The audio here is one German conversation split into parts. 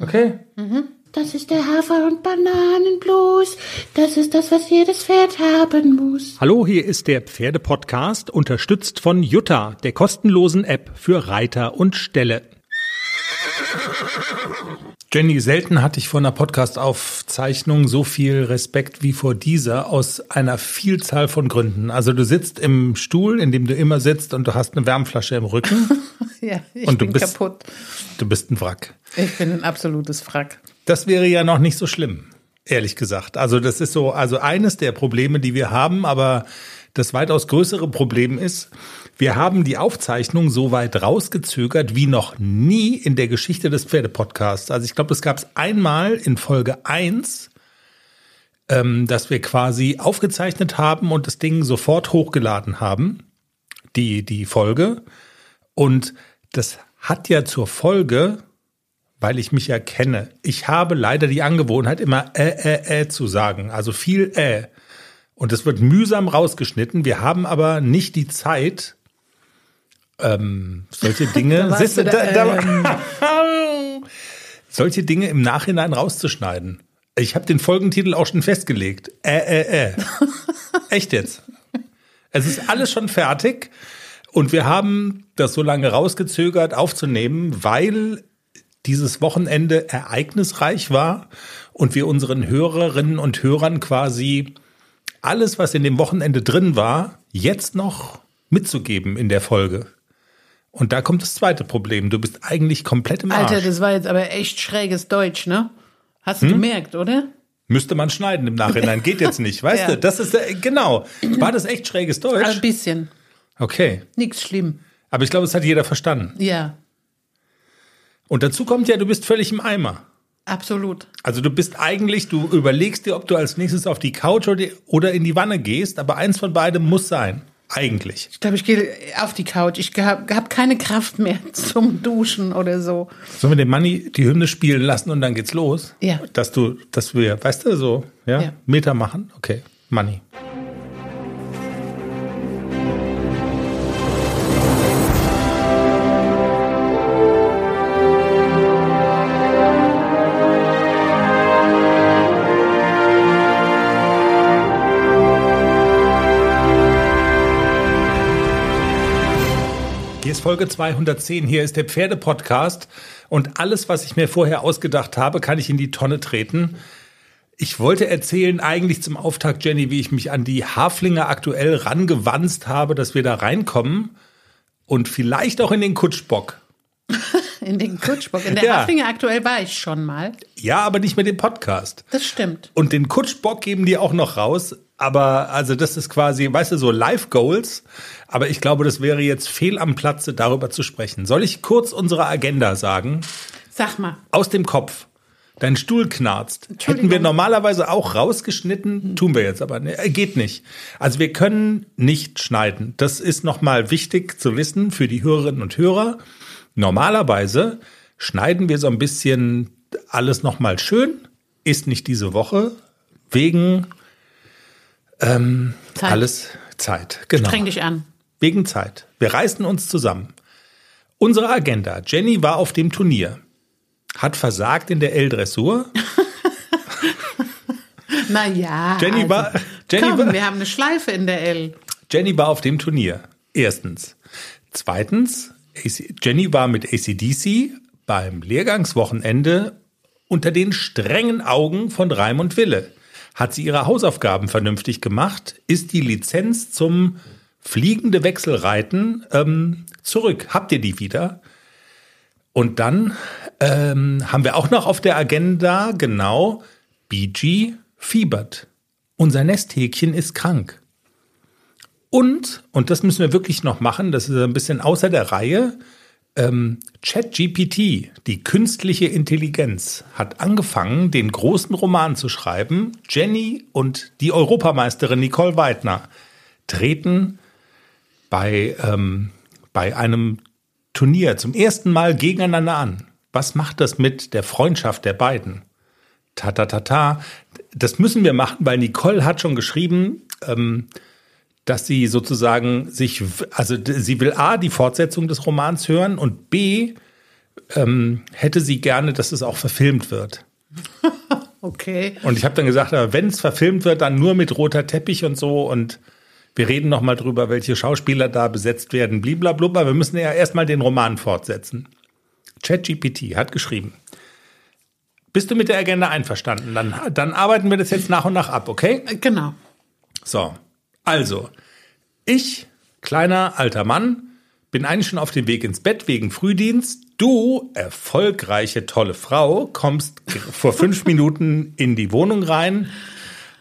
Okay? Das ist der Hafer- und Bananenblues. Das ist das, was jedes Pferd haben muss. Hallo, hier ist der Pferdepodcast, unterstützt von Jutta, der kostenlosen App für Reiter und Ställe. Jenny, selten hatte ich vor einer Podcast-Aufzeichnung so viel Respekt wie vor dieser aus einer Vielzahl von Gründen. Also du sitzt im Stuhl, in dem du immer sitzt und du hast eine Wärmflasche im Rücken Ja, ich und du bin bist, kaputt. du bist ein Wrack. Ich bin ein absolutes Wrack. Das wäre ja noch nicht so schlimm, ehrlich gesagt. Also das ist so, also eines der Probleme, die wir haben, aber das weitaus größere Problem ist, wir haben die Aufzeichnung so weit rausgezögert wie noch nie in der Geschichte des Pferdepodcasts. Also ich glaube, es gab es einmal in Folge eins, ähm, dass wir quasi aufgezeichnet haben und das Ding sofort hochgeladen haben, die, die Folge. Und das hat ja zur Folge, weil ich mich ja kenne. Ich habe leider die Angewohnheit, immer äh, äh, äh zu sagen. Also viel äh. Und das wird mühsam rausgeschnitten. Wir haben aber nicht die Zeit, ähm, solche Dinge, Siehste, du da, da, da, solche Dinge im Nachhinein rauszuschneiden. Ich habe den Folgentitel auch schon festgelegt. Äh, äh, äh. Echt jetzt. Es ist alles schon fertig. Und wir haben das so lange rausgezögert aufzunehmen, weil dieses Wochenende ereignisreich war und wir unseren Hörerinnen und Hörern quasi alles, was in dem Wochenende drin war, jetzt noch mitzugeben in der Folge. Und da kommt das zweite Problem. Du bist eigentlich komplett im Arsch. Alter, das war jetzt aber echt schräges Deutsch, ne? Hast du Hm? gemerkt, oder? Müsste man schneiden im Nachhinein. Geht jetzt nicht. Weißt Ja. du, das ist, äh, genau. War das echt schräges Ein Deutsch? bisschen. Okay. Nix schlimm. Aber ich glaube, es hat jeder verstanden. Ja, Und dazu kommt ja, du bist völlig im Eimer. Absolut. Also du bist eigentlich, du überlegst dir, ob du als nächstes auf die Couch oder- in die Wanne gehst, aber eins von beidem muss sein. Eigentlich. Ich glaube, ich gehe auf die Couch. Ich habe hab keine Kraft mehr zum Duschen oder so. Sollen wir den Manni die Hymne spielen lassen und dann geht's los? Ja. Dass du, dass wir, weißt du, so, ja, Ja. Meter machen? Okay. Manni. Folge 210. Hier ist der Pferdepodcast. Und alles, was ich mir vorher ausgedacht habe, kann ich in die Tonne treten. Ich wollte erzählen, eigentlich zum Auftakt, Jenny, wie ich mich an die Haflinger aktuell rangewanzt habe, dass wir da reinkommen. Und vielleicht auch in den Kutschbock. In den Kutschbock. In der Ja. Haflinger aktuell war ich schon mal. Ja, aber nicht mit dem Podcast. Das stimmt. Und den Kutschbock geben die auch noch raus. Aber also das ist quasi, weißt du, so Live-Goals. Aber ich glaube, das wäre jetzt fehl am Platze, darüber zu sprechen. Soll ich kurz unsere Agenda sagen? Sag mal. Aus dem Kopf. Dein Stuhl knarzt. Hätten wir normalerweise auch rausgeschnitten, tun wir jetzt aber. Ne, geht nicht. Also wir können nicht schneiden. Das ist nochmal wichtig zu wissen für die Hörerinnen und Hörer. Normalerweise schneiden wir so ein bisschen alles nochmal schön. Ist nicht diese Woche. Wegen ähm, Zeit. alles Zeit. Genau. Streng dich an. Wegen Zeit. Wir reißen uns zusammen. Unsere Agenda. Jenny war auf dem Turnier. Hat versagt in der L-Dressur. Naja. Jenny also, war, Jenny, komm, war, wir haben eine Schleife in der L. Jenny war auf dem Turnier. Erstens. Zweitens, AC, Jenny war mit ACDC beim Lehrgangswochenende unter den strengen Augen von Raimund Wille. Hat sie ihre Hausaufgaben vernünftig gemacht? Ist die Lizenz zum fliegende Wechselreiten ähm, zurück? Habt ihr die wieder? Und dann ähm, haben wir auch noch auf der Agenda genau BG fiebert. Unser Nesthäkchen ist krank. Und, und das müssen wir wirklich noch machen, das ist ein bisschen außer der Reihe, ähm, ChatGPT, die künstliche Intelligenz, hat angefangen, den großen Roman zu schreiben. Jenny und die Europameisterin Nicole Weidner treten bei, ähm, bei einem Turnier zum ersten Mal gegeneinander an. Was macht das mit der Freundschaft der beiden? Ta ta ta ta. Das müssen wir machen, weil Nicole hat schon geschrieben, ähm, dass sie sozusagen sich, also sie will A, die Fortsetzung des Romans hören und B, ähm, hätte sie gerne, dass es auch verfilmt wird. Okay. Und ich habe dann gesagt, wenn es verfilmt wird, dann nur mit roter Teppich und so und wir reden noch mal drüber, welche Schauspieler da besetzt werden, bliblablub, aber wir müssen ja erstmal den Roman fortsetzen. ChatGPT hat geschrieben. Bist du mit der Agenda einverstanden? Dann, dann arbeiten wir das jetzt nach und nach ab, okay? Genau. So, also, ich, kleiner alter Mann, bin eigentlich schon auf dem Weg ins Bett wegen Frühdienst. Du, erfolgreiche, tolle Frau, kommst vor fünf Minuten in die Wohnung rein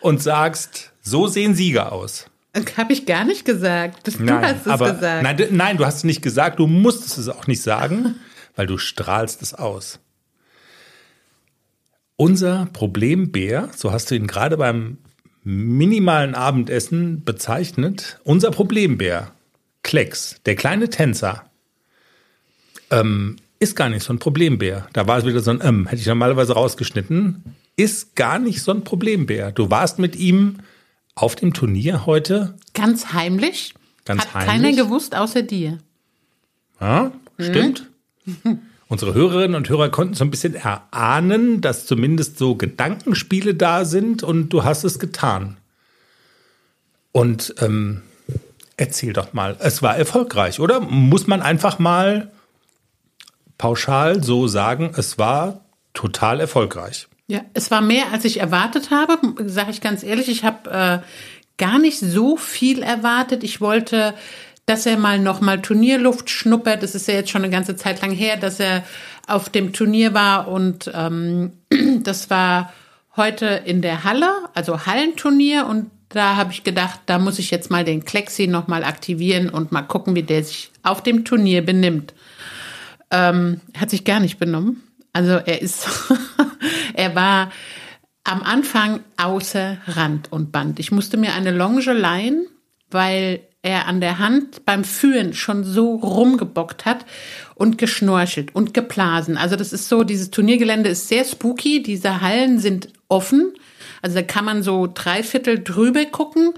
und sagst, so sehen Sieger aus. Habe ich gar nicht gesagt. Du Nein, hast es aber, gesagt. Nein, nein, du hast es nicht gesagt. Du musstest es auch nicht sagen, weil du strahlst es aus. Unser Problembär, so hast du ihn gerade beim minimalen Abendessen bezeichnet, unser Problembär, Klecks, der kleine Tänzer, ähm, ist gar nicht so ein Problembär. Da war es wieder so ein ähm, hätte ich normalerweise rausgeschnitten. Ist gar nicht so ein Problembär. Du warst mit ihm auf dem Turnier heute Ganz heimlich. Ganz Hat heimlich? keiner gewusst außer dir. Ja, stimmt. Unsere Hörerinnen und Hörer konnten so ein bisschen erahnen, dass zumindest so Gedankenspiele da sind und du hast es getan. Und ähm, erzähl doch mal, es war erfolgreich, oder? Muss man einfach mal pauschal so sagen, es war total erfolgreich. Ja, es war mehr, als ich erwartet habe, sage ich ganz ehrlich. Ich habe äh, gar nicht so viel erwartet. Ich wollte, dass er mal noch mal Turnierluft schnuppert. Das ist ja jetzt schon eine ganze Zeit lang her, dass er auf dem Turnier war und ähm, das war heute in der Halle, also Hallenturnier und da habe ich gedacht, da muss ich jetzt mal den Klexi noch mal aktivieren und mal gucken, wie der sich auf dem Turnier benimmt. Ähm, hat sich gar nicht benommen. Also er ist, er war am Anfang außer Rand und Band. Ich musste mir eine Longe leihen, weil er an der Hand beim Führen schon so rumgebockt hat und geschnorchelt und geblasen. Also das ist so, dieses Turniergelände ist sehr spooky. Diese Hallen sind offen. Also da kann man so drei Viertel drüber gucken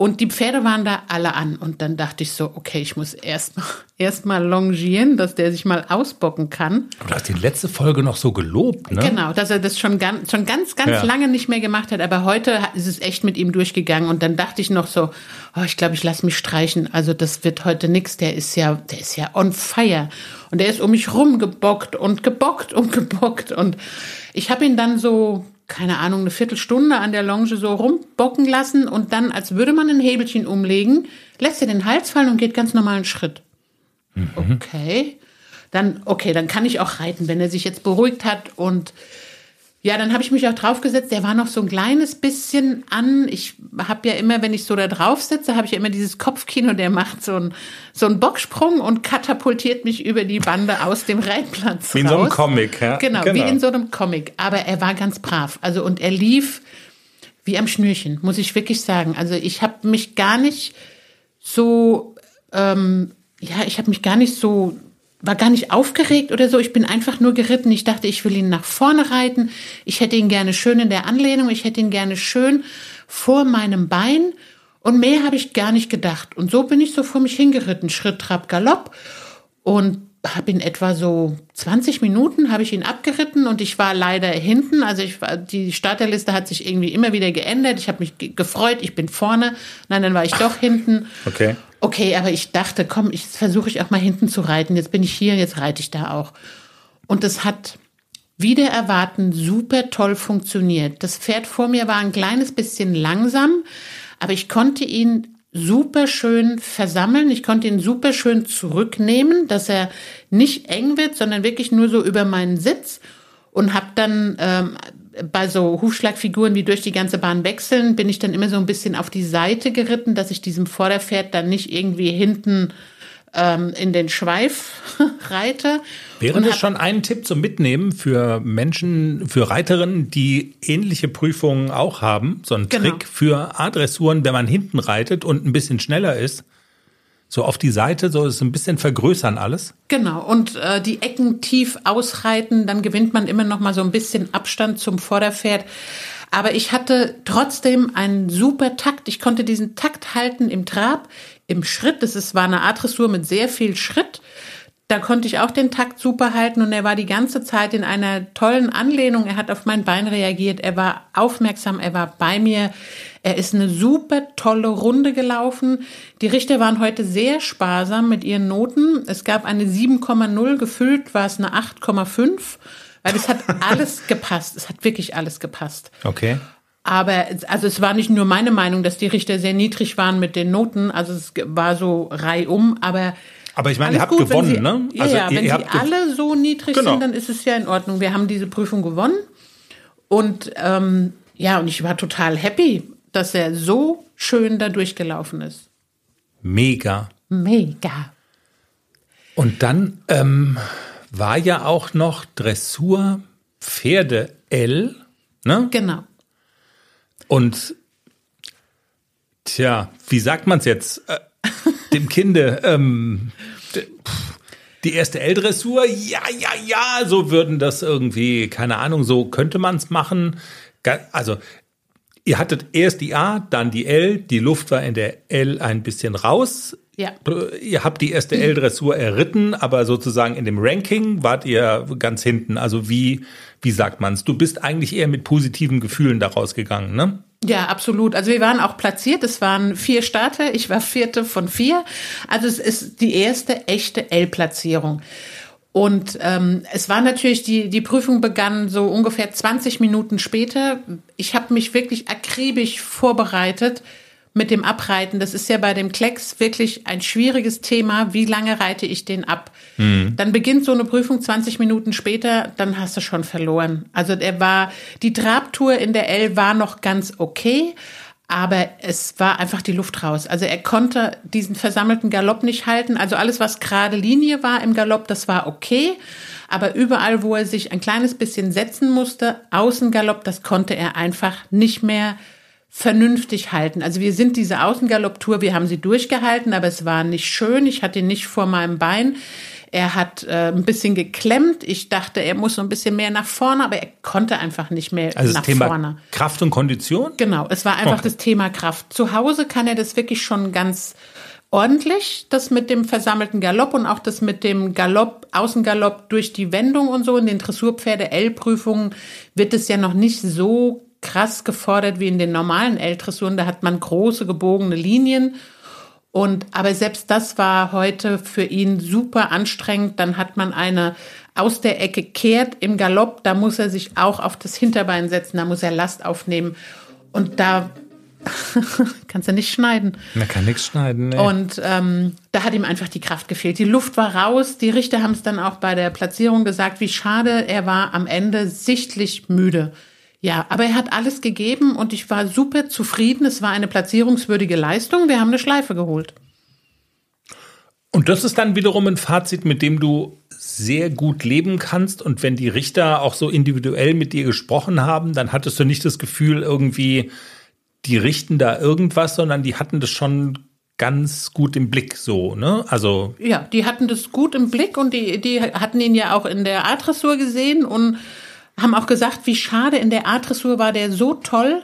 und die Pferde waren da alle an. Und dann dachte ich so, okay, ich muss erstmal erst mal longieren, dass der sich mal ausbocken kann. Du hast die letzte Folge noch so gelobt, ne? Genau, dass er das schon ganz, schon ganz, ganz Ja. lange nicht mehr gemacht hat. Aber heute ist es echt mit ihm durchgegangen. Und dann dachte ich noch so, oh, ich glaube, ich lasse mich streichen. Also das wird heute nix. Der ist ja, der ist ja on fire. Und der ist um mich rumgebockt und gebockt und gebockt. Und ich habe ihn dann so, keine Ahnung, eine Viertelstunde an der Longe so rumbocken lassen. Und dann, als würde man ein Hebelchen umlegen, lässt er den Hals fallen und geht ganz normal einen Schritt. Okay. Dann, okay, dann kann ich auch reiten, wenn er sich jetzt beruhigt hat. Und ja, dann habe ich mich auch draufgesetzt. Der war noch so ein kleines bisschen an. Ich habe ja immer, wenn ich so da drauf sitze, habe ich ja immer dieses Kopfkino, der macht so einen so einen Bocksprung und katapultiert mich über die Bande aus dem Reitplatz Wie in so einem raus. Comic, ja? Genau, wie in so einem Comic. Aber er war ganz brav. Also und er lief wie am Schnürchen, muss ich wirklich sagen. Also ich habe mich gar nicht so, ähm, ja, ich habe mich gar nicht so, war gar nicht aufgeregt oder so. Ich bin einfach nur geritten. Ich dachte, ich will ihn nach vorne reiten. Ich hätte ihn gerne schön in der Anlehnung. Ich hätte ihn gerne schön vor meinem Bein. Und mehr habe ich gar nicht gedacht. Und so bin ich so vor mich hingeritten. Schritt, Trab, Galopp. Und habe ihn etwa so 20 Minuten habe ich ihn abgeritten und ich war leider hinten. Also ich war, die Starterliste hat sich irgendwie immer wieder geändert. Ich habe mich ge- gefreut, ich bin vorne. Nein, dann war ich doch hinten. Okay. Okay, aber ich dachte, komm, ich versuche ich auch mal hinten zu reiten. Jetzt bin ich hier, jetzt reite ich da auch. Und es hat wieder erwarten super toll funktioniert. Das Pferd vor mir war ein kleines bisschen langsam, aber ich konnte ihn super schön versammeln. Ich konnte ihn super schön zurücknehmen, dass er nicht eng wird, sondern wirklich nur so über meinen Sitz und habe dann ähm, bei so Hufschlagfiguren, die durch die ganze Bahn wechseln, bin ich dann immer so ein bisschen auf die Seite geritten, dass ich diesem Vorderpferd dann nicht irgendwie hinten ähm, in den Schweif reite. Wäre das schon ein Tipp zum Mitnehmen für Menschen, für Reiterinnen, die ähnliche Prüfungen auch haben? So ein Genau. Trick für A-Dressuren, wenn man hinten reitet und ein bisschen schneller ist? So auf die Seite, so es ein bisschen vergrößern alles? Genau, und äh, die Ecken tief ausreiten, dann gewinnt man immer noch mal so ein bisschen Abstand zum Vorderpferd. Aber ich hatte trotzdem einen super Takt. Ich konnte diesen Takt halten im Trab, im Schritt. Das ist, war eine Art Dressur mit sehr viel Schritt. da konnte ich auch den Takt super halten und er war die ganze Zeit in einer tollen Anlehnung. Er hat auf mein Bein reagiert, er war aufmerksam, er war bei mir. Er ist eine super tolle Runde gelaufen. Die Richter waren heute sehr sparsam mit ihren Noten. Es gab eine 7,0, gefüllt war es eine 8,5, weil es hat alles gepasst. Es hat wirklich alles gepasst. Okay. Aber also es war nicht nur meine Meinung, dass die Richter sehr niedrig waren mit den Noten. Also es war so reihum, aber aber ich meine, ihr habt gut, gewonnen, Sie, ne? Ja, Also ja, ihr, wenn ihr sie alle so niedrig Genau. sind, dann ist es ja in Ordnung. Wir haben diese Prüfung gewonnen. Und ähm, ja, und ich war total happy, dass er so schön da durchgelaufen ist. mega. Mega. Und dann ähm, war ja auch noch Dressur Pferde L, ne? Genau. Und tja, wie sagt man es jetzt? Äh, dem Kinde, ähm, pff, die erste L-Dressur, ja, ja, ja, so würden das irgendwie, keine Ahnung, so könnte man es machen. Also, ihr hattet erst die A, dann die L, die Luft war in der L ein bisschen raus. Ja. Ihr habt die erste L-Dressur erritten, aber sozusagen in dem Ranking wart ihr ganz hinten. Also wie, wie sagt man's? Du bist eigentlich eher mit positiven Gefühlen daraus gegangen, ne? Ja, absolut. Also wir waren auch platziert. Es waren vier Starter. Ich war vierte von vier. Also es ist die erste echte L-Platzierung. Und ähm, es war natürlich, die, die Prüfung begann so ungefähr 20 Minuten später. Ich habe mich wirklich akribisch vorbereitet mit dem Abreiten. Das ist ja bei dem Klecks wirklich ein schwieriges Thema. Wie lange reite ich den ab? Dann beginnt so eine Prüfung 20 Minuten später, dann hast du schon verloren. Also der war, die Trabtour in der L war noch ganz okay, aber es war einfach die Luft raus. Also er konnte diesen versammelten Galopp nicht halten. Also alles, was gerade Linie war im Galopp, das war okay. Aber überall, wo er sich ein kleines bisschen setzen musste, Außengalopp, das konnte er einfach nicht mehr vernünftig halten. Also wir sind diese Außengalopptour, wir haben sie durchgehalten, aber es war nicht schön. Ich hatte ihn nicht vor meinem Bein. Er hat äh, ein bisschen geklemmt. Ich dachte, er muss so ein bisschen mehr nach vorne, aber er konnte einfach nicht mehr Also nach das Thema vorne. Kraft und Kondition? Genau, es war einfach Okay. das Thema Kraft. Zu Hause kann er das wirklich schon ganz ordentlich, das mit dem versammelten Galopp und auch das mit dem Galopp, Außengalopp durch die Wendung und so. In den Dressurpferde-L-Prüfungen wird es ja noch nicht so krass gefordert wie in den normalen L-Dressuren. Da hat man große gebogene Linien. Und, aber selbst das war heute für ihn super anstrengend. Dann hat man eine aus der Ecke kehrt im Galopp. Da muss er sich auch auf das Hinterbein setzen. Da muss er Last aufnehmen. Und da kannst du nicht schneiden. Man kann nichts schneiden. Nee. Und ähm, da hat ihm einfach die Kraft gefehlt. Die Luft war raus. Die Richter haben es dann auch bei der Platzierung gesagt, wie schade. Er war am Ende sichtlich müde. Ja, aber er hat alles gegeben und ich war super zufrieden. Es war eine platzierungswürdige Leistung. Wir haben eine Schleife geholt. Und das ist dann wiederum ein Fazit, mit dem du sehr gut leben kannst. Und wenn die Richter auch so individuell mit dir gesprochen haben, dann hattest du nicht das Gefühl, irgendwie, die richten da irgendwas, sondern die hatten das schon ganz gut im Blick so, ne? Also, Ja, die hatten das gut im Blick und die, die hatten ihn ja auch in der A-Dressur gesehen und haben auch gesagt, wie schade, in der A-Dressur war der so toll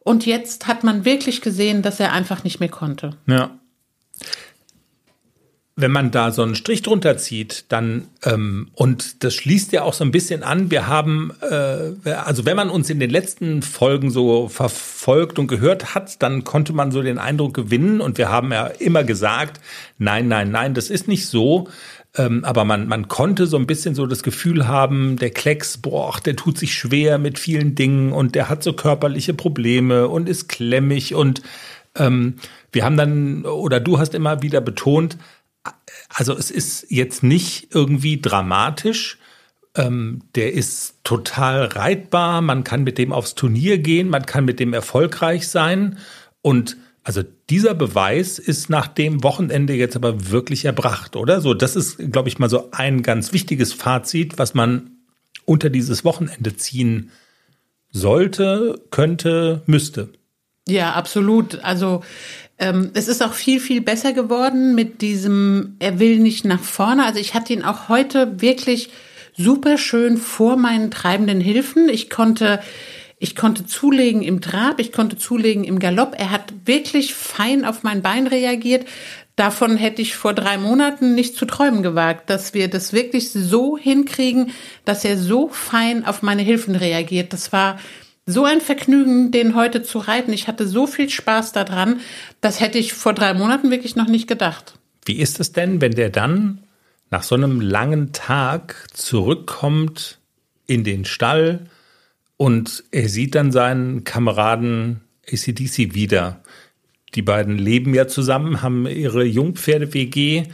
und jetzt hat man wirklich gesehen, dass er einfach nicht mehr konnte. ja. Wenn man da so einen Strich drunter zieht, dann, ähm, und das schließt ja auch so ein bisschen an, wir haben, äh, also wenn man uns in den letzten Folgen so verfolgt und gehört hat, dann konnte man so den Eindruck gewinnen und wir haben ja immer gesagt, nein, nein, nein, das ist nicht so. Ähm, aber man, man konnte so ein bisschen so das Gefühl haben, der Klecks, boah, der tut sich schwer mit vielen Dingen und der hat so körperliche Probleme und ist klemmig und ähm, wir haben dann, oder du hast immer wieder betont, also es ist jetzt nicht irgendwie dramatisch. Ähm, der ist total reitbar. Man kann mit dem aufs Turnier gehen. Man kann mit dem erfolgreich sein. Und also dieser Beweis ist nach dem Wochenende jetzt aber wirklich erbracht, oder? So, das ist, glaube ich, mal so ein ganz wichtiges Fazit, was man unter dieses Wochenende ziehen sollte, könnte, müsste. Ja, absolut. Also ähm, es ist auch viel, viel besser geworden mit diesem, er will nicht nach vorne. Also ich hatte ihn auch heute wirklich super schön vor meinen treibenden Hilfen. Ich konnte, ich konnte zulegen im Trab, ich konnte zulegen im Galopp. Er hat wirklich fein auf mein Bein reagiert. davon hätte ich vor drei Monaten nicht zu träumen gewagt, dass wir das wirklich so hinkriegen, dass er so fein auf meine Hilfen reagiert. Das war so ein Vergnügen, den heute zu reiten. Ich hatte so viel Spaß daran. Das hätte ich vor drei Monaten wirklich noch nicht gedacht. Wie ist es denn, wenn der dann nach so einem langen Tag zurückkommt in den Stall und er sieht dann seinen Kameraden ACDC wieder? Die beiden leben ja zusammen, haben ihre Jungpferde-WG.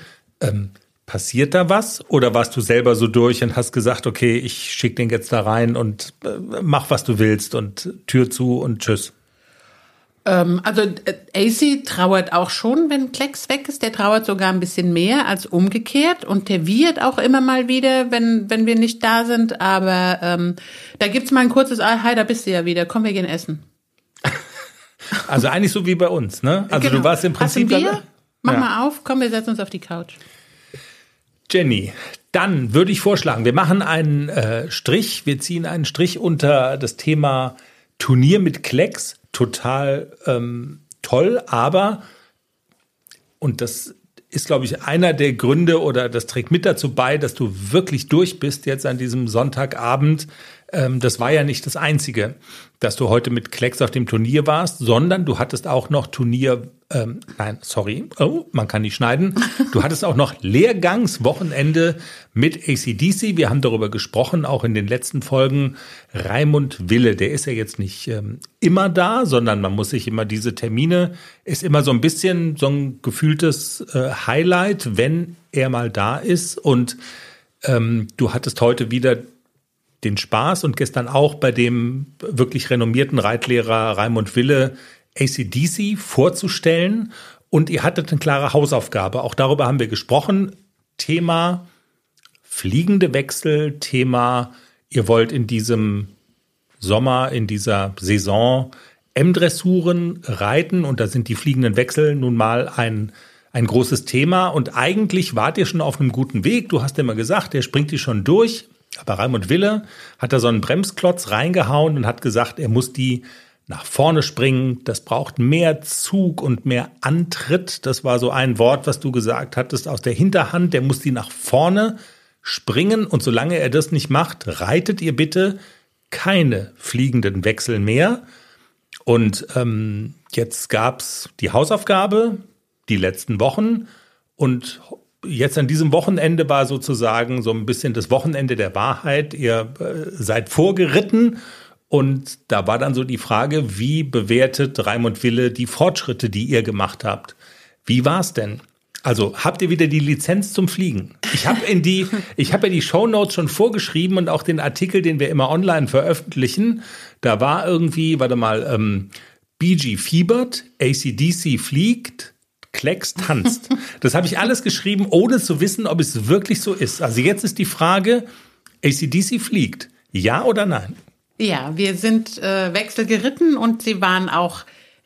Ähm, passiert da was? Oder warst du selber so durch und hast gesagt, okay, ich schicke den jetzt da rein und äh, mach, was du willst und Tür zu und tschüss? Ähm, also äh, AC trauert auch schon, wenn Klecks weg ist. Der trauert sogar ein bisschen mehr als umgekehrt. Und der wird auch immer mal wieder, wenn, wenn wir nicht da sind. Aber ähm, da gibt's mal ein kurzes, ah, hi, da bist du ja wieder, komm, wir gehen essen. Also eigentlich so wie bei uns, ne? Also genau. du warst im Prinzip. Hast Bier? Mach ja. mal auf, komm, wir setzen uns auf die Couch. Jenny, dann würde ich vorschlagen, wir machen einen äh, Strich, wir ziehen einen Strich unter das Thema Turnier mit Klecks. Total ähm, toll, aber, und das ist, glaube ich, einer der Gründe oder das trägt mit dazu bei, dass du wirklich durch bist jetzt an diesem Sonntagabend. Ähm, das war ja nicht das Einzige, dass du heute mit Klecks auf dem Turnier warst, sondern du hattest auch noch Turnier, ähm, nein, sorry, oh, man kann nicht schneiden. Du hattest auch noch Lehrgangswochenende mit ACDC. Wir haben darüber gesprochen, auch in den letzten Folgen. Raimund Wille, der ist ja jetzt nicht ähm, immer da, sondern man muss sich immer diese Termine, ist immer so ein bisschen so ein gefühltes äh, Highlight, wenn er mal da ist. Und ähm, du hattest heute wieder den Spaß und gestern auch bei dem wirklich renommierten Reitlehrer Raimund Wille ACDC vorzustellen. Und ihr hattet eine klare Hausaufgabe. Auch darüber haben wir gesprochen. Thema fliegende Wechsel, Thema, ihr wollt in diesem Sommer, in dieser Saison M-Dressuren reiten und da sind die fliegenden Wechsel nun mal ein, ein großes Thema und eigentlich wart ihr schon auf einem guten Weg. Du hast immer gesagt, der springt die schon durch. Aber Raimund Wille hat da so einen Bremsklotz reingehauen und hat gesagt, er muss die nach vorne springen. Das braucht mehr Zug und mehr Antritt. Das war so ein Wort, was du gesagt hattest aus der Hinterhand. Der muss die nach vorne springen. Und solange er das nicht macht, reitet ihr bitte keine fliegenden Wechsel mehr. Und ähm, jetzt gab's die Hausaufgabe, die letzten Wochen. Und jetzt an diesem Wochenende war sozusagen so ein bisschen das Wochenende der Wahrheit. Ihr äh, seid vorgeritten und da war dann so die Frage, wie bewertet Raimund Wille die Fortschritte, die ihr gemacht habt? Wie war's denn? Also habt ihr wieder die Lizenz zum Fliegen? Ich habe in die, ich habe ja die Show Notes schon vorgeschrieben und auch den Artikel, den wir immer online veröffentlichen. Da war irgendwie, warte mal, ähm, BG fiebert, ACDC fliegt, Klecks tanzt. Das habe ich alles geschrieben, ohne zu wissen, ob es wirklich so ist. Also jetzt ist die Frage, ACDC fliegt. Ja oder nein? Ja, wir sind äh, wechselgeritten und sie waren auch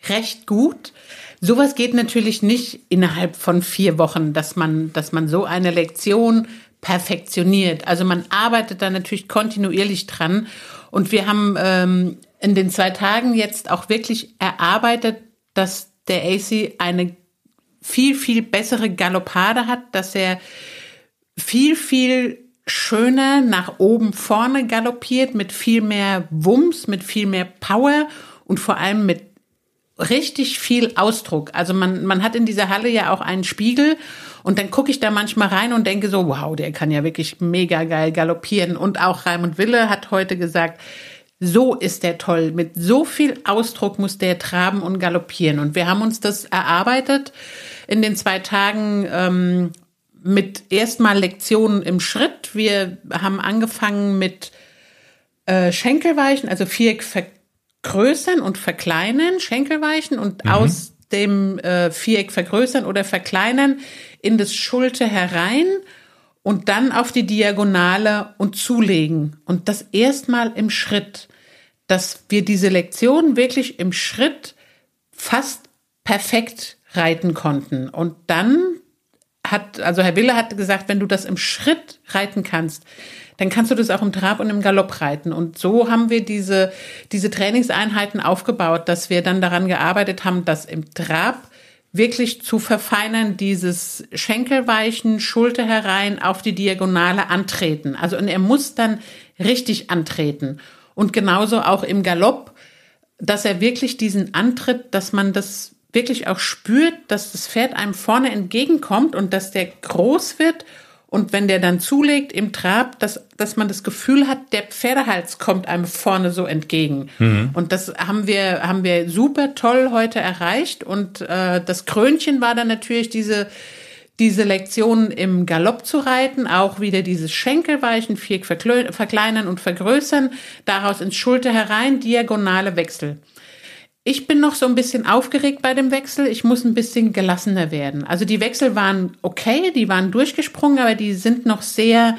recht gut. Sowas geht natürlich nicht innerhalb von vier Wochen, dass man, dass man so eine Lektion perfektioniert. Also man arbeitet da natürlich kontinuierlich dran. Und wir haben ähm, in den zwei Tagen jetzt auch wirklich erarbeitet, dass der AC eine viel, viel bessere Galoppade hat, dass er viel, viel schöner nach oben vorne galoppiert, mit viel mehr Wumms, mit viel mehr Power und vor allem mit richtig viel Ausdruck. Also man, man hat in dieser Halle ja auch einen Spiegel und dann gucke ich da manchmal rein und denke so, wow, der kann ja wirklich mega geil galoppieren. Und auch Raimund Wille hat heute gesagt, so ist der toll. Mit so viel Ausdruck muss der traben und galoppieren. Und wir haben uns das erarbeitet in den zwei Tagen ähm, mit erstmal Lektionen im Schritt. Wir haben angefangen mit äh, Schenkelweichen, also Viereck vergrößern und verkleinern, Schenkelweichen und mhm. aus dem äh, Viereck vergrößern oder verkleinern in das Schulter herein und dann auf die Diagonale und zulegen. Und das erstmal im Schritt, dass wir diese Lektion wirklich im Schritt fast perfekt reiten konnten. Und dann hat, also Herr Wille hat gesagt, wenn du das im Schritt reiten kannst, dann kannst du das auch im Trab und im Galopp reiten. Und so haben wir diese, diese Trainingseinheiten aufgebaut, dass wir dann daran gearbeitet haben, dass im Trab wirklich zu verfeinern, dieses Schenkelweichen, Schulter herein, auf die Diagonale antreten. Also und er muss dann richtig antreten. Und genauso auch im Galopp, dass er wirklich diesen Antritt, dass man das wirklich auch spürt, dass das Pferd einem vorne entgegenkommt und dass der groß wird und wenn der dann zulegt im Trab, dass, dass man das Gefühl hat, der Pferdehals kommt einem vorne so entgegen. Mhm. Und das haben wir, haben wir super toll heute erreicht. Und äh, das Krönchen war dann natürlich diese, diese Lektion im Galopp zu reiten, auch wieder dieses Schenkelweichen, Viereck verkleinern und vergrößern, daraus ins Schulter herein, diagonale Wechsel. Ich bin noch so ein bisschen aufgeregt bei dem Wechsel. Ich muss ein bisschen gelassener werden. Also die Wechsel waren okay, die waren durchgesprungen, aber die sind noch sehr,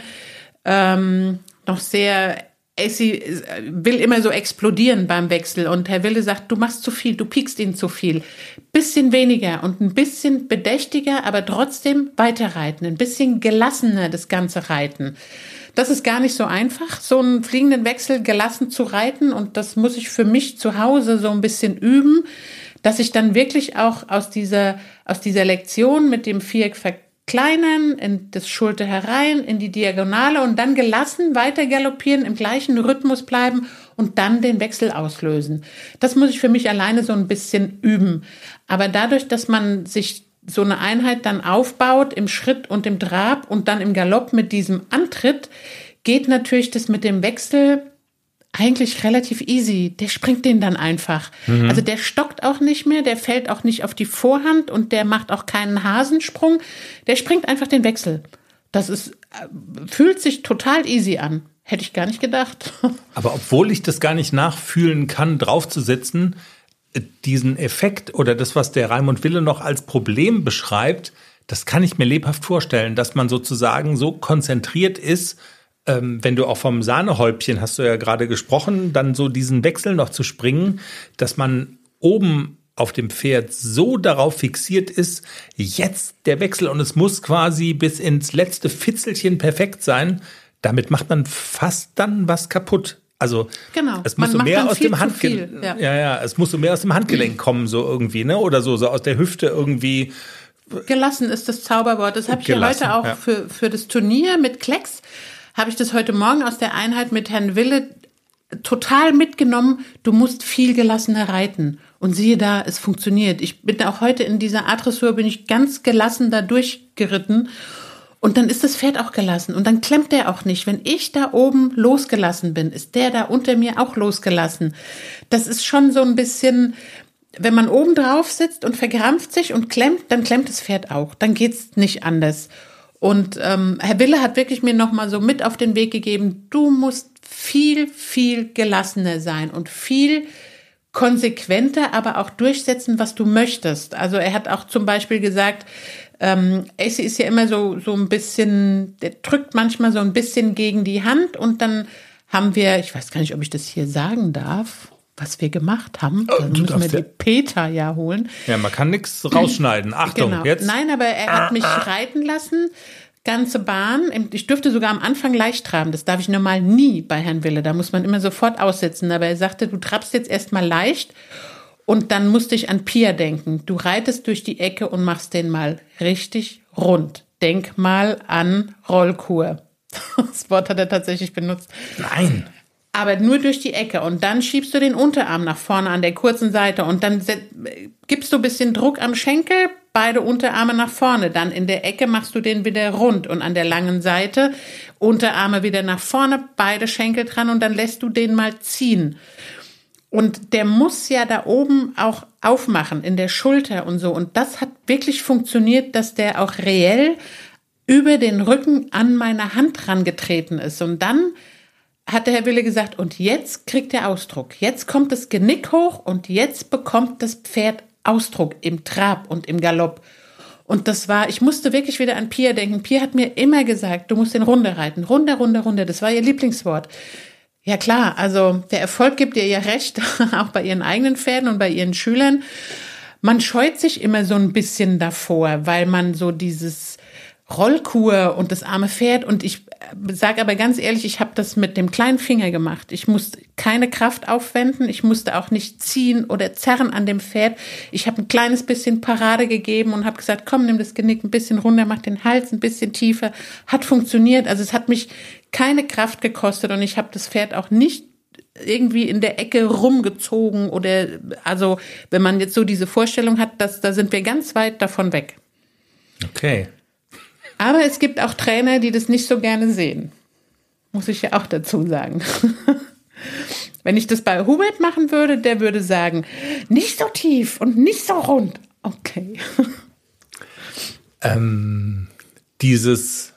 ähm, noch sehr Essie will immer so explodieren beim Wechsel und Herr Wille sagt, du machst zu viel, du piekst ihn zu viel. Bisschen weniger und ein bisschen bedächtiger, aber trotzdem weiterreiten, ein bisschen gelassener das ganze Reiten. Das ist gar nicht so einfach, so einen fliegenden Wechsel gelassen zu reiten. Und das muss ich für mich zu Hause so ein bisschen üben, dass ich dann wirklich auch aus dieser, aus dieser Lektion mit dem Viereck verkleinern, in das Schulter herein, in die Diagonale und dann gelassen weiter galoppieren, im gleichen Rhythmus bleiben und dann den Wechsel auslösen. Das muss ich für mich alleine so ein bisschen üben. Aber dadurch, dass man sich so eine Einheit dann aufbaut im Schritt und im Trab und dann im Galopp mit diesem Antritt, geht natürlich das mit dem Wechsel eigentlich relativ easy. Der springt den dann einfach. Mhm. Also der stockt auch nicht mehr, der fällt auch nicht auf die Vorhand und der macht auch keinen Hasensprung. Der springt einfach den Wechsel. Das ist, äh, fühlt sich total easy an. Hätte ich gar nicht gedacht. Aber obwohl ich das gar nicht nachfühlen kann, draufzusetzen, diesen Effekt oder das, was der Raimund Wille noch als Problem beschreibt, das kann ich mir lebhaft vorstellen, dass man sozusagen so konzentriert ist, ähm, wenn du auch vom Sahnehäubchen hast du ja gerade gesprochen, dann so diesen Wechsel noch zu springen, dass man oben auf dem Pferd so darauf fixiert ist, jetzt der Wechsel und es muss quasi bis ins letzte Fitzelchen perfekt sein. Damit macht man fast dann was kaputt. Also genau. es muss Man so mehr aus dem Handgelenk, ja. ja. ja, es muss so mehr aus dem Handgelenk kommen so irgendwie, ne? Oder so so aus der Hüfte irgendwie. Gelassen ist das Zauberwort. Das habe ich ja heute auch ja. für für das Turnier mit Klecks habe ich das heute Morgen aus der Einheit mit Herrn Wille total mitgenommen. Du musst viel gelassener reiten. Und siehe da, es funktioniert. Ich bin auch heute in dieser Adressur bin ich ganz gelassen da durchgeritten und dann ist das Pferd auch gelassen und dann klemmt der auch nicht. Wenn ich da oben losgelassen bin, ist der da unter mir auch losgelassen. Das ist schon so ein bisschen, wenn man oben drauf sitzt und verkrampft sich und klemmt, dann klemmt das Pferd auch. Dann geht's nicht anders. Und ähm, Herr Wille hat wirklich mir nochmal so mit auf den Weg gegeben, du musst viel, viel gelassener sein und viel konsequenter, aber auch durchsetzen, was du möchtest. Also er hat auch zum Beispiel gesagt, ähm, AC ist ja immer so, so ein bisschen, der drückt manchmal so ein bisschen gegen die Hand und dann haben wir, ich weiß gar nicht, ob ich das hier sagen darf, was wir gemacht haben. Oh, dann müssen wir die Peter ja holen. Ja, man kann nichts rausschneiden. Achtung, genau. jetzt. Nein, aber er hat mich reiten lassen ganze Bahn. Ich dürfte sogar am Anfang leicht traben. Das darf ich normal nie bei Herrn Wille. Da muss man immer sofort aussetzen. Aber er sagte, du trabst jetzt erstmal leicht und dann musste ich an Pia denken. Du reitest durch die Ecke und machst den mal richtig rund. Denk mal an Rollkur. Das Wort hat er tatsächlich benutzt. Nein. Aber nur durch die Ecke und dann schiebst du den Unterarm nach vorne an der kurzen Seite und dann gibst du ein bisschen Druck am Schenkel, beide Unterarme nach vorne. Dann in der Ecke machst du den wieder rund und an der langen Seite Unterarme wieder nach vorne, beide Schenkel dran und dann lässt du den mal ziehen. Und der muss ja da oben auch aufmachen in der Schulter und so. Und das hat wirklich funktioniert, dass der auch reell über den Rücken an meine Hand rangetreten ist. Und dann hat der Herr Wille gesagt, und jetzt kriegt er Ausdruck. Jetzt kommt das Genick hoch und jetzt bekommt das Pferd Ausdruck im Trab und im Galopp. Und das war, ich musste wirklich wieder an Pia denken. Pia hat mir immer gesagt, du musst den Runde reiten. Runde, Runde, Runde. Das war ihr Lieblingswort. Ja klar, also der Erfolg gibt ihr ja recht, auch bei ihren eigenen Pferden und bei ihren Schülern. Man scheut sich immer so ein bisschen davor, weil man so dieses Rollkur und das arme Pferd und ich sage aber ganz ehrlich, ich habe das mit dem kleinen Finger gemacht. Ich musste keine Kraft aufwenden, ich musste auch nicht ziehen oder zerren an dem Pferd. Ich habe ein kleines bisschen Parade gegeben und habe gesagt, komm, nimm das Genick ein bisschen runter, mach den Hals ein bisschen tiefer. Hat funktioniert. Also es hat mich keine Kraft gekostet und ich habe das Pferd auch nicht irgendwie in der Ecke rumgezogen oder also wenn man jetzt so diese Vorstellung hat, dass da sind wir ganz weit davon weg. Okay. Aber es gibt auch Trainer, die das nicht so gerne sehen. Muss ich ja auch dazu sagen. Wenn ich das bei Hubert machen würde, der würde sagen, nicht so tief und nicht so rund. Okay. Ähm, dieses,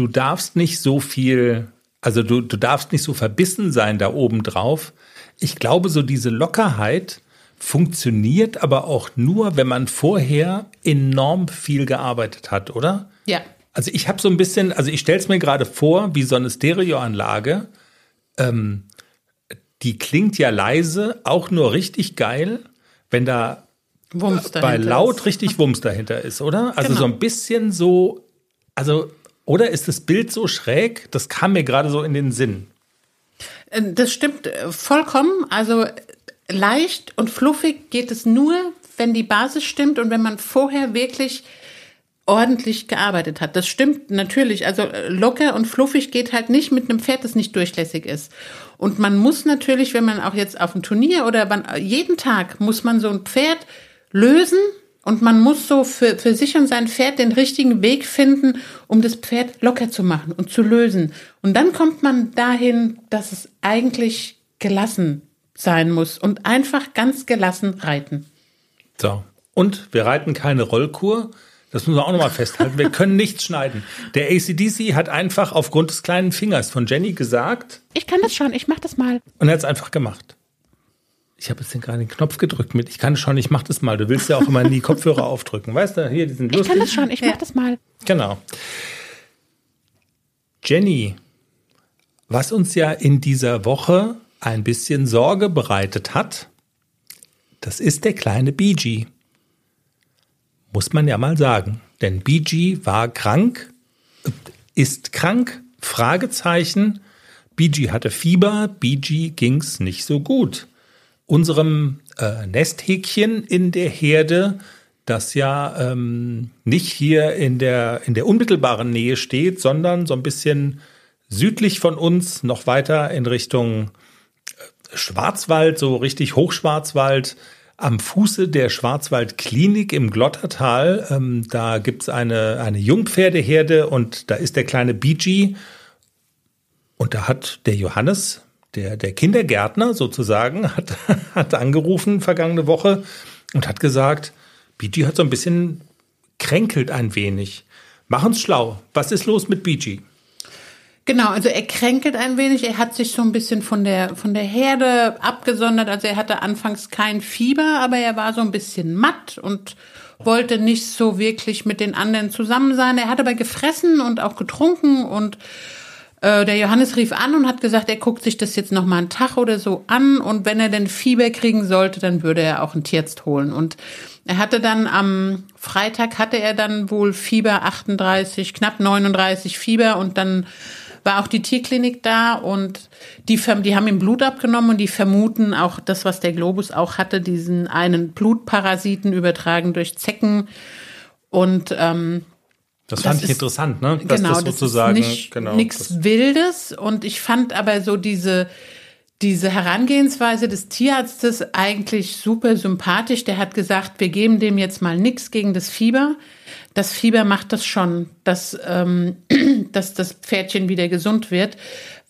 du darfst nicht so viel also du, du darfst nicht so verbissen sein da oben drauf. Ich glaube, so diese Lockerheit funktioniert aber auch nur, wenn man vorher enorm viel gearbeitet hat, oder? Ja. Also ich habe so ein bisschen, also ich stelle es mir gerade vor, wie so eine Stereoanlage. Ähm, die klingt ja leise, auch nur richtig geil, wenn da Wumms bei laut ist. richtig Wumms dahinter ist, oder? Also genau. so ein bisschen so, also oder ist das Bild so schräg? Das kam mir gerade so in den Sinn. Äh, das stimmt äh, vollkommen. Also leicht und fluffig geht es nur, wenn die Basis stimmt und wenn man vorher wirklich ordentlich gearbeitet hat. Das stimmt natürlich. Also äh, locker und fluffig geht halt nicht mit einem Pferd, das nicht durchlässig ist. Und man muss natürlich, wenn man auch jetzt auf ein Turnier oder wann, jeden Tag muss man so ein Pferd lösen und man muss so für, für sich und sein Pferd den richtigen Weg finden, um das Pferd locker zu machen und zu lösen. Und dann kommt man dahin, dass es eigentlich gelassen sein muss und einfach ganz gelassen reiten. So. Und wir reiten keine Rollkur. Das müssen wir auch nochmal festhalten. Wir können nichts schneiden. Der ACDC hat einfach aufgrund des kleinen Fingers von Jenny gesagt. Ich kann das schon, ich mach das mal. Und er hat es einfach gemacht. Ich habe jetzt gerade den Knopf gedrückt mit. Ich kann schon, ich mach das mal. Du willst ja auch immer die Kopfhörer aufdrücken. Weißt du, hier, die sind lustig. Ich kann das schon, ich mach das mal. Genau. Jenny, was uns ja in dieser Woche ein bisschen Sorge bereitet hat, das ist der kleine BG. Muss man ja mal sagen. Denn BG war krank, ist krank, Fragezeichen. BG hatte Fieber, BG ging's nicht so gut unserem äh, Nesthäkchen in der Herde, das ja ähm, nicht hier in der, in der unmittelbaren Nähe steht, sondern so ein bisschen südlich von uns, noch weiter in Richtung äh, Schwarzwald, so richtig Hochschwarzwald, am Fuße der Schwarzwaldklinik im Glottertal. Ähm, da gibt's eine, eine Jungpferdeherde und da ist der kleine BG. Und da hat der Johannes der, der Kindergärtner sozusagen hat, hat angerufen vergangene Woche und hat gesagt, BG hat so ein bisschen kränkelt ein wenig. Mach uns schlau. Was ist los mit BG? Genau, also er kränkelt ein wenig. Er hat sich so ein bisschen von der, von der Herde abgesondert. Also er hatte anfangs kein Fieber, aber er war so ein bisschen matt und wollte nicht so wirklich mit den anderen zusammen sein. Er hat aber gefressen und auch getrunken und äh, der Johannes rief an und hat gesagt, er guckt sich das jetzt noch mal einen Tag oder so an und wenn er denn Fieber kriegen sollte, dann würde er auch einen Tierarzt holen. Und er hatte dann am Freitag hatte er dann wohl Fieber 38, knapp 39 Fieber und dann war auch die Tierklinik da und die, die haben ihm Blut abgenommen und die vermuten auch das, was der Globus auch hatte, diesen einen Blutparasiten übertragen durch Zecken. Und ähm, das fand das ich ist, interessant, ne? Dass genau, das sozusagen das ist nicht, genau, nichts Wildes. Und ich fand aber so diese, diese Herangehensweise des Tierarztes eigentlich super sympathisch. Der hat gesagt, wir geben dem jetzt mal nichts gegen das Fieber. Das Fieber macht das schon, dass, ähm, dass das Pferdchen wieder gesund wird.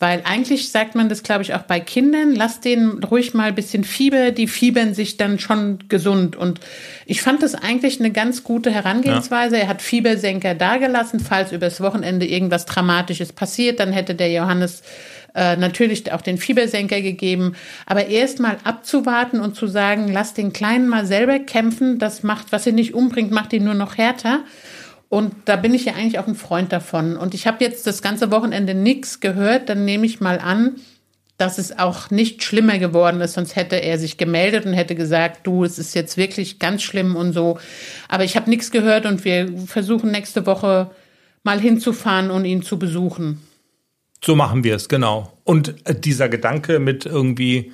Weil eigentlich sagt man das, glaube ich, auch bei Kindern, lass denen ruhig mal ein bisschen Fieber, die fiebern sich dann schon gesund. Und ich fand das eigentlich eine ganz gute Herangehensweise. Ja. Er hat Fiebersenker dagelassen, falls übers Wochenende irgendwas Dramatisches passiert, dann hätte der Johannes äh, natürlich auch den Fiebersenker gegeben. Aber erst mal abzuwarten und zu sagen, lass den Kleinen mal selber kämpfen, das macht, was ihn nicht umbringt, macht ihn nur noch härter. Und da bin ich ja eigentlich auch ein Freund davon. Und ich habe jetzt das ganze Wochenende nichts gehört. Dann nehme ich mal an, dass es auch nicht schlimmer geworden ist. Sonst hätte er sich gemeldet und hätte gesagt, du, es ist jetzt wirklich ganz schlimm und so. Aber ich habe nichts gehört und wir versuchen nächste Woche mal hinzufahren und ihn zu besuchen. So machen wir es, genau. Und äh, dieser Gedanke mit irgendwie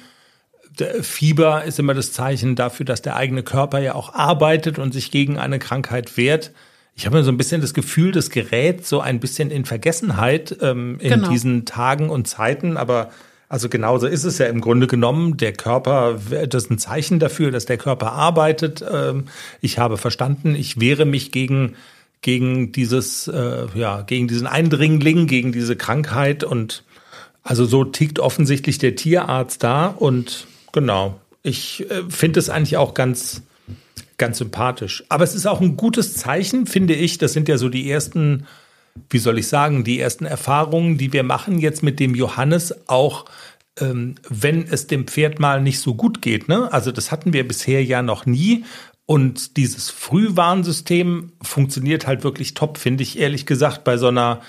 Fieber ist immer das Zeichen dafür, dass der eigene Körper ja auch arbeitet und sich gegen eine Krankheit wehrt. Ich habe so ein bisschen das Gefühl, das gerät so ein bisschen in Vergessenheit ähm, in genau. diesen Tagen und Zeiten, aber also genauso ist es ja im Grunde genommen. Der Körper, das ist ein Zeichen dafür, dass der Körper arbeitet. Ähm, ich habe verstanden, ich wehre mich gegen gegen dieses, äh, ja, gegen diesen Eindringling, gegen diese Krankheit und also so tickt offensichtlich der Tierarzt da und genau. Ich äh, finde es eigentlich auch ganz, ganz sympathisch. Aber es ist auch ein gutes Zeichen, finde ich. Das sind ja so die ersten wie soll ich sagen, die ersten Erfahrungen, die wir machen jetzt mit dem Johannes, auch ähm, wenn es dem Pferd mal nicht so gut geht. Ne? Also das hatten wir bisher ja noch nie. Und dieses Frühwarnsystem funktioniert halt wirklich top, finde ich ehrlich gesagt, bei so einer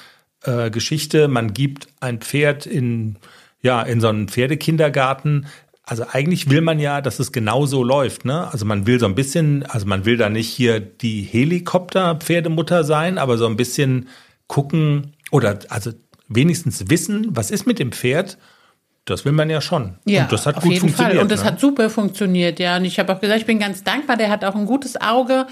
äh, Geschichte. Man gibt ein Pferd in, ja, in so einen Pferdekindergarten. Also eigentlich will man ja, dass es genau so läuft. Ne? Also man will so ein bisschen, also man will da nicht hier die Helikopter-Pferdemutter sein, aber so ein bisschen gucken oder also wenigstens wissen, was ist mit dem Pferd. Das will man ja schon. Ja, und das hat auf gut jeden funktioniert. Fall. Und das ne? hat super funktioniert, ja. Und ich habe auch gesagt, ich bin ganz dankbar. Der hat auch ein gutes Auge.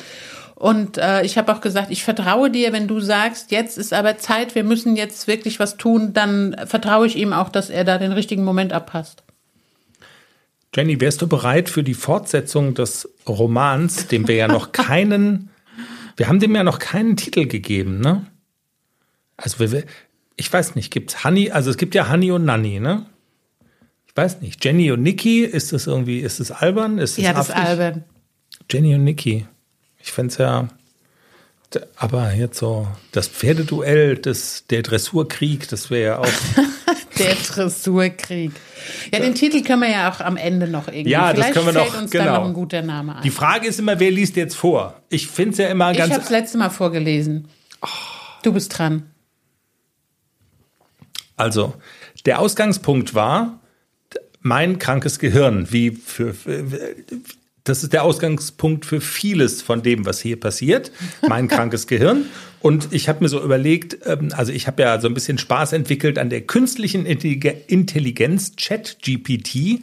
Und äh, ich habe auch gesagt, ich vertraue dir, wenn du sagst, jetzt ist aber Zeit, wir müssen jetzt wirklich was tun, dann vertraue ich ihm auch, dass er da den richtigen Moment abpasst. Jenny, wärst du bereit für die Fortsetzung des Romans, dem wir ja noch keinen, wir haben dem ja noch keinen Titel gegeben, ne? Also wir, ich weiß nicht, gibt's Honey, also es gibt ja Honey und Nanny, ne? Ich weiß nicht. Jenny und Nikki, ist das irgendwie, ist das albern? Ist das ja, das ist albern. Jenny und Nikki. Ich fände es ja, aber jetzt so, das Pferdeduell, das, der Dressurkrieg, das wäre ja auch. der Dressurkrieg. Ja, den Titel können wir ja auch am Ende noch irgendwie. Ja, Vielleicht das können wir noch. uns genau. dann noch ein guter Name ein. Die Frage ist immer, wer liest jetzt vor? Ich finde es ja immer ganz. Ich habe das letzte Mal vorgelesen. Oh. Du bist dran. Also, der Ausgangspunkt war mein krankes Gehirn, wie für, für das ist der Ausgangspunkt für vieles von dem, was hier passiert. Mein krankes Gehirn. Und ich habe mir so überlegt, ähm, also ich habe ja so ein bisschen Spaß entwickelt an der künstlichen Intelligenz Chat-GPT,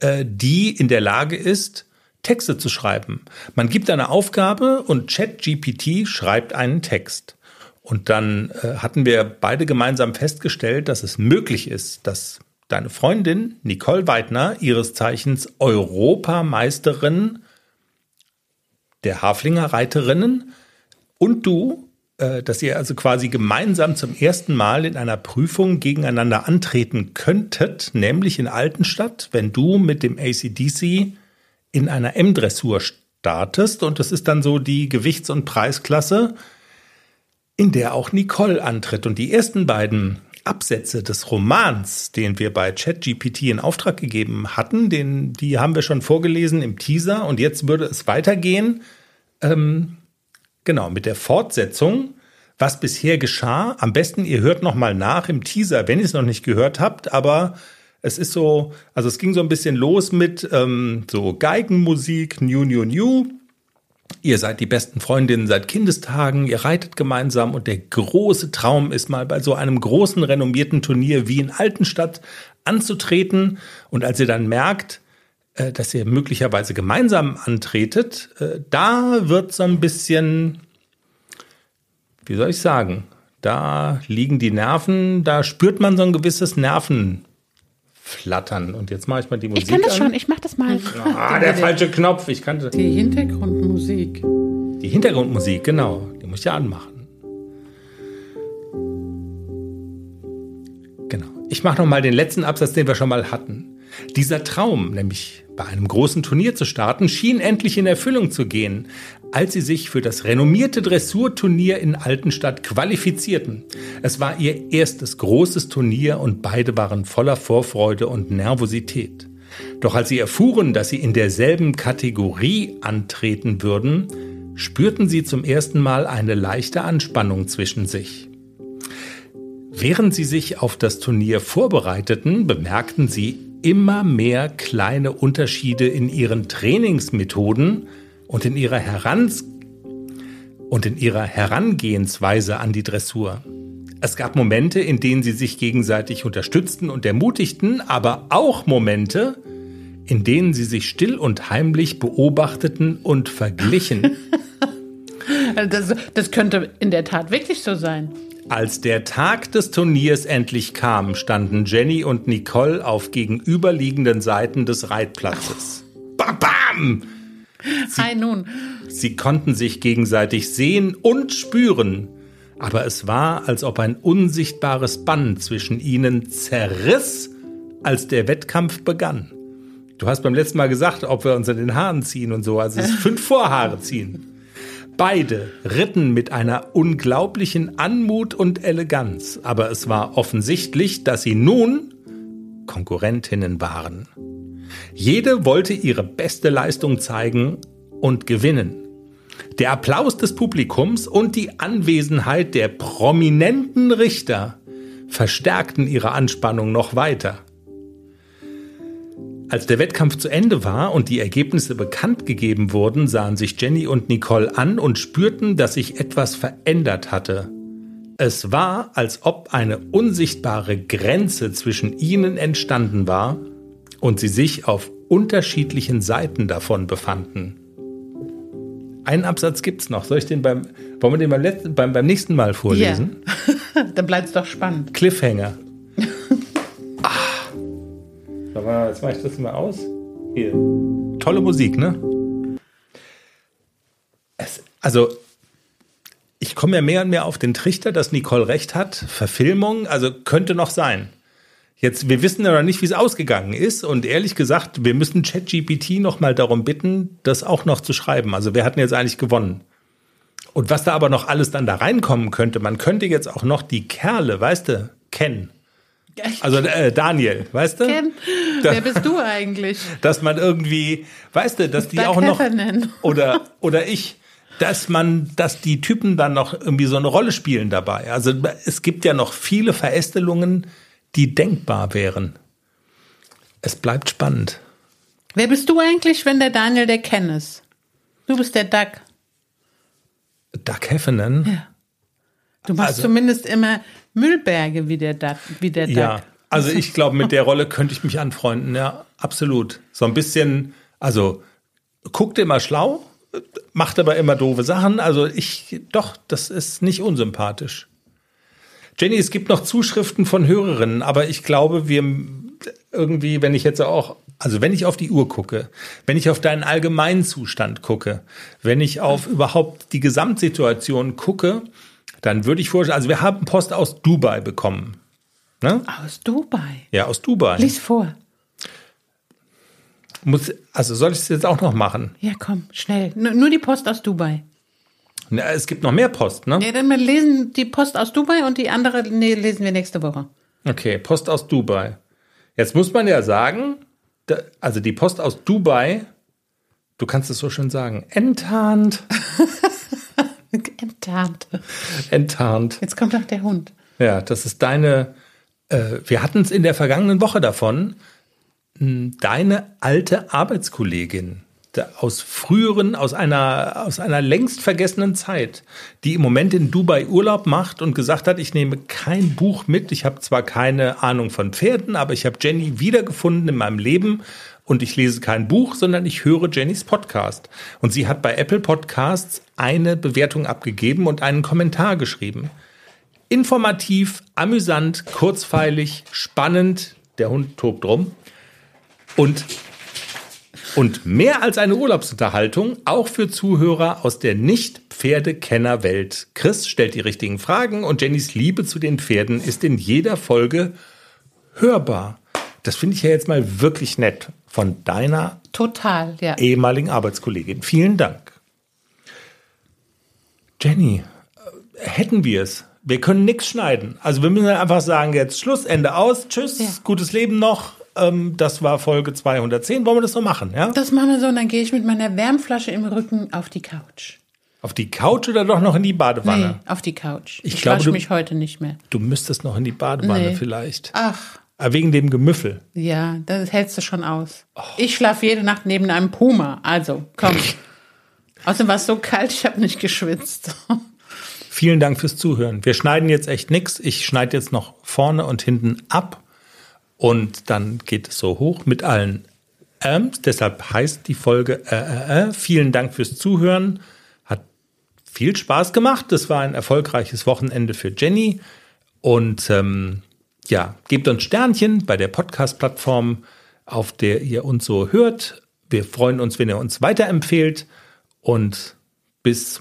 äh, die in der Lage ist, Texte zu schreiben. Man gibt eine Aufgabe und Chat-GPT schreibt einen Text. Und dann äh, hatten wir beide gemeinsam festgestellt, dass es möglich ist, dass deine Freundin Nicole Weidner, ihres Zeichens Europameisterin der Haflinger Reiterinnen, und du, äh, dass ihr also quasi gemeinsam zum ersten Mal in einer Prüfung gegeneinander antreten könntet, nämlich in Altenstadt, wenn du mit dem ACDC in einer M-Dressur startest. Und das ist dann so die Gewichts- und Preisklasse, in der auch Nicole antritt. Und die ersten beiden Absätze des Romans, den wir bei ChatGPT in Auftrag gegeben hatten, den, die haben wir schon vorgelesen im Teaser und jetzt würde es weitergehen. Ähm, genau, mit der Fortsetzung, was bisher geschah. Am besten, ihr hört nochmal nach im Teaser, wenn ihr es noch nicht gehört habt, aber es ist so, also es ging so ein bisschen los mit ähm, so Geigenmusik, New, New, New. Ihr seid die besten Freundinnen seit Kindestagen, ihr reitet gemeinsam und der große Traum ist mal bei so einem großen renommierten Turnier wie in Altenstadt anzutreten. Und als ihr dann merkt, äh, dass ihr möglicherweise gemeinsam antretet, äh, da wird so ein bisschen, wie soll ich sagen, da liegen die Nerven, da spürt man so ein gewisses Nerven, flattern. Und jetzt mache ich mal die Musik. Ich kann das an. schon, ich mache das mal. Ah, der falsche Knopf. Ich kannte. Die Hintergrundmusik. Die Hintergrundmusik, genau. Die muss ich ja anmachen. Genau. Ich mache noch mal den letzten Absatz, den wir schon mal hatten. Dieser Traum, nämlich bei einem großen Turnier zu starten, schien endlich in Erfüllung zu gehen, als sie sich für das renommierte Dressurturnier in Altenstadt qualifizierten. Es war ihr erstes großes Turnier und beide waren voller Vorfreude und Nervosität. Doch als sie erfuhren, dass sie in derselben Kategorie antreten würden, spürten sie zum ersten Mal eine leichte Anspannung zwischen sich. Während sie sich auf das Turnier vorbereiteten, bemerkten sie immer mehr kleine Unterschiede in ihren Trainingsmethoden und in ihrer, Herans und in ihrer Herangehensweise an die Dressur. Es gab Momente, in denen sie sich gegenseitig unterstützten und ermutigten, aber auch Momente, in denen sie sich still und heimlich beobachteten und verglichen. Das, das könnte in der Tat wirklich so sein. Als der Tag des Turniers endlich kam, standen Jenny und Nicole auf gegenüberliegenden Seiten des Reitplatzes. Bam, bam! Hi nun. Sie konnten sich gegenseitig sehen und spüren, aber es war, als ob ein unsichtbares Band zwischen ihnen zerriss, als der Wettkampf begann. Du hast beim letzten Mal gesagt, ob wir uns an den Haaren ziehen und so, also es ist fünf Vorhaare ziehen. Beide ritten mit einer unglaublichen Anmut und Eleganz, aber es war offensichtlich, dass sie nun Konkurrentinnen waren. Jede wollte ihre beste Leistung zeigen und gewinnen. Der Applaus des Publikums und die Anwesenheit der prominenten Richter verstärkten ihre Anspannung noch weiter. Als der Wettkampf zu Ende war und die Ergebnisse bekannt gegeben wurden, sahen sich Jenny und Nicole an und spürten, dass sich etwas verändert hatte. Es war, als ob eine unsichtbare Grenze zwischen ihnen entstanden war und sie sich auf unterschiedlichen Seiten davon befanden. Einen Absatz gibt's noch. Soll ich den beim, wollen wir den beim, letzten, beim, beim nächsten Mal vorlesen? Ja. Dann bleibt's doch spannend. Cliffhanger. Ah. Jetzt mache ich das mal aus. Hier. Tolle Musik, ne? Es, also, ich komme ja mehr und mehr auf den Trichter, dass Nicole recht hat. Verfilmung, also könnte noch sein. Jetzt, wir wissen ja noch nicht, wie es ausgegangen ist. Und ehrlich gesagt, wir müssen ChatGPT noch mal darum bitten, das auch noch zu schreiben. Also wir hatten jetzt eigentlich gewonnen. Und was da aber noch alles dann da reinkommen könnte, man könnte jetzt auch noch die Kerle, weißt du, kennen. Also äh, Daniel, weißt du? Ken, wer bist du eigentlich? Dass man irgendwie, weißt du, dass die Doug auch noch Heffernan. oder oder ich, dass man, dass die Typen dann noch irgendwie so eine Rolle spielen dabei. Also es gibt ja noch viele Verästelungen, die denkbar wären. Es bleibt spannend. Wer bist du eigentlich, wenn der Daniel der Ken ist? Du bist der Doug. Doug Heffernan. Ja. Du machst Also- zumindest immer Müllberge wie der Doug. Wie der Ja, Doug. also ich glaube, mit der Rolle könnte ich mich anfreunden, ja, absolut. So ein bisschen, also guckt immer schlau, macht aber immer doofe Sachen. Also ich, doch, das ist nicht unsympathisch. Jenny, es gibt noch Zuschriften von Hörerinnen, aber ich glaube, wir irgendwie, wenn ich jetzt auch, also wenn ich auf die Uhr gucke, wenn ich auf deinen allgemeinen Zustand gucke, wenn ich auf überhaupt die Gesamtsituation gucke, dann würde ich vorstellen, also wir haben Post aus Dubai bekommen. Ne? Aus Dubai. Ja, aus Dubai. Lies vor. Muss, also soll ich es jetzt auch noch machen? Ja, komm, schnell. Nur, nur die Post aus Dubai. Na, es gibt noch mehr Post, ne? Ja, dann wir lesen die Post aus Dubai und die andere nee, lesen wir nächste Woche. Okay, Post aus Dubai. Jetzt muss man ja sagen, da, also die Post aus Dubai, du kannst es so schön sagen, enttarnt, Enttarnt. enttarnt. Jetzt kommt auch der Hund. Ja, das ist deine, äh, wir hatten es in der vergangenen Woche davon, mh, deine alte Arbeitskollegin aus früheren, aus einer, aus einer längst vergessenen Zeit, die im Moment in Dubai Urlaub macht und gesagt hat, ich nehme kein Buch mit. Ich habe zwar keine Ahnung von Pferden, aber ich habe Jenny wiedergefunden in meinem Leben und ich lese kein Buch, sondern ich höre Jennys Podcast. Und sie hat bei Apple Podcasts eine Bewertung abgegeben und einen Kommentar geschrieben. Informativ, amüsant, kurzfeilig, spannend. Der Hund tobt rum. Und, und mehr als eine Urlaubsunterhaltung, auch für Zuhörer aus der Nicht-Pferdekenner-Welt. Chris stellt die richtigen Fragen und Jennys Liebe zu den Pferden ist in jeder Folge hörbar. Das finde ich ja jetzt mal wirklich nett von deiner Total, ja. ehemaligen Arbeitskollegin. Vielen Dank. Jenny, äh, hätten wir es. Wir können nichts schneiden. Also wir müssen einfach sagen, jetzt Schluss, Ende aus, tschüss, Ja. gutes Leben noch. Ähm, das war Folge 210. Wollen wir das so machen, ja? Das machen wir so und dann gehe ich mit meiner Wärmflasche im Rücken auf die Couch. Auf die Couch oder doch noch in die Badewanne? Nee, auf die Couch. Ich Ich, glaube, wasche mich heute nicht mehr. Du müsstest noch in die Badewanne Nee. vielleicht. Ach, Wegen dem Gemüffel. ja, das hältst du schon aus. Ich schlafe jede Nacht neben einem Puma. Also, komm. Außerdem war es so kalt, ich habe nicht geschwitzt. Vielen Dank fürs Zuhören. Wir schneiden jetzt echt nichts. Ich schneide jetzt noch vorne und hinten ab und dann geht es so hoch mit allen Äms. Deshalb heißt die Folge äh, äh, äh. Vielen Dank fürs Zuhören. Hat viel Spaß gemacht. Das war ein erfolgreiches Wochenende für Jenny. Und ähm, ja, gebt uns Sternchen bei der Podcast-Plattform, auf der ihr uns so hört. Wir freuen uns, wenn ihr uns weiterempfehlt. Und bis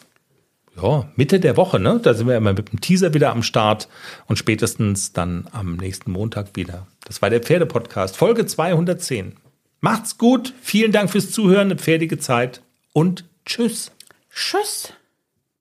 ja, Mitte der Woche, ne? Da sind wir immer mit dem Teaser wieder am Start und spätestens dann am nächsten Montag wieder. Das war der Pferdepodcast, Folge 210. Macht's gut, vielen Dank fürs Zuhören, eine pferdige Zeit und tschüss. Tschüss.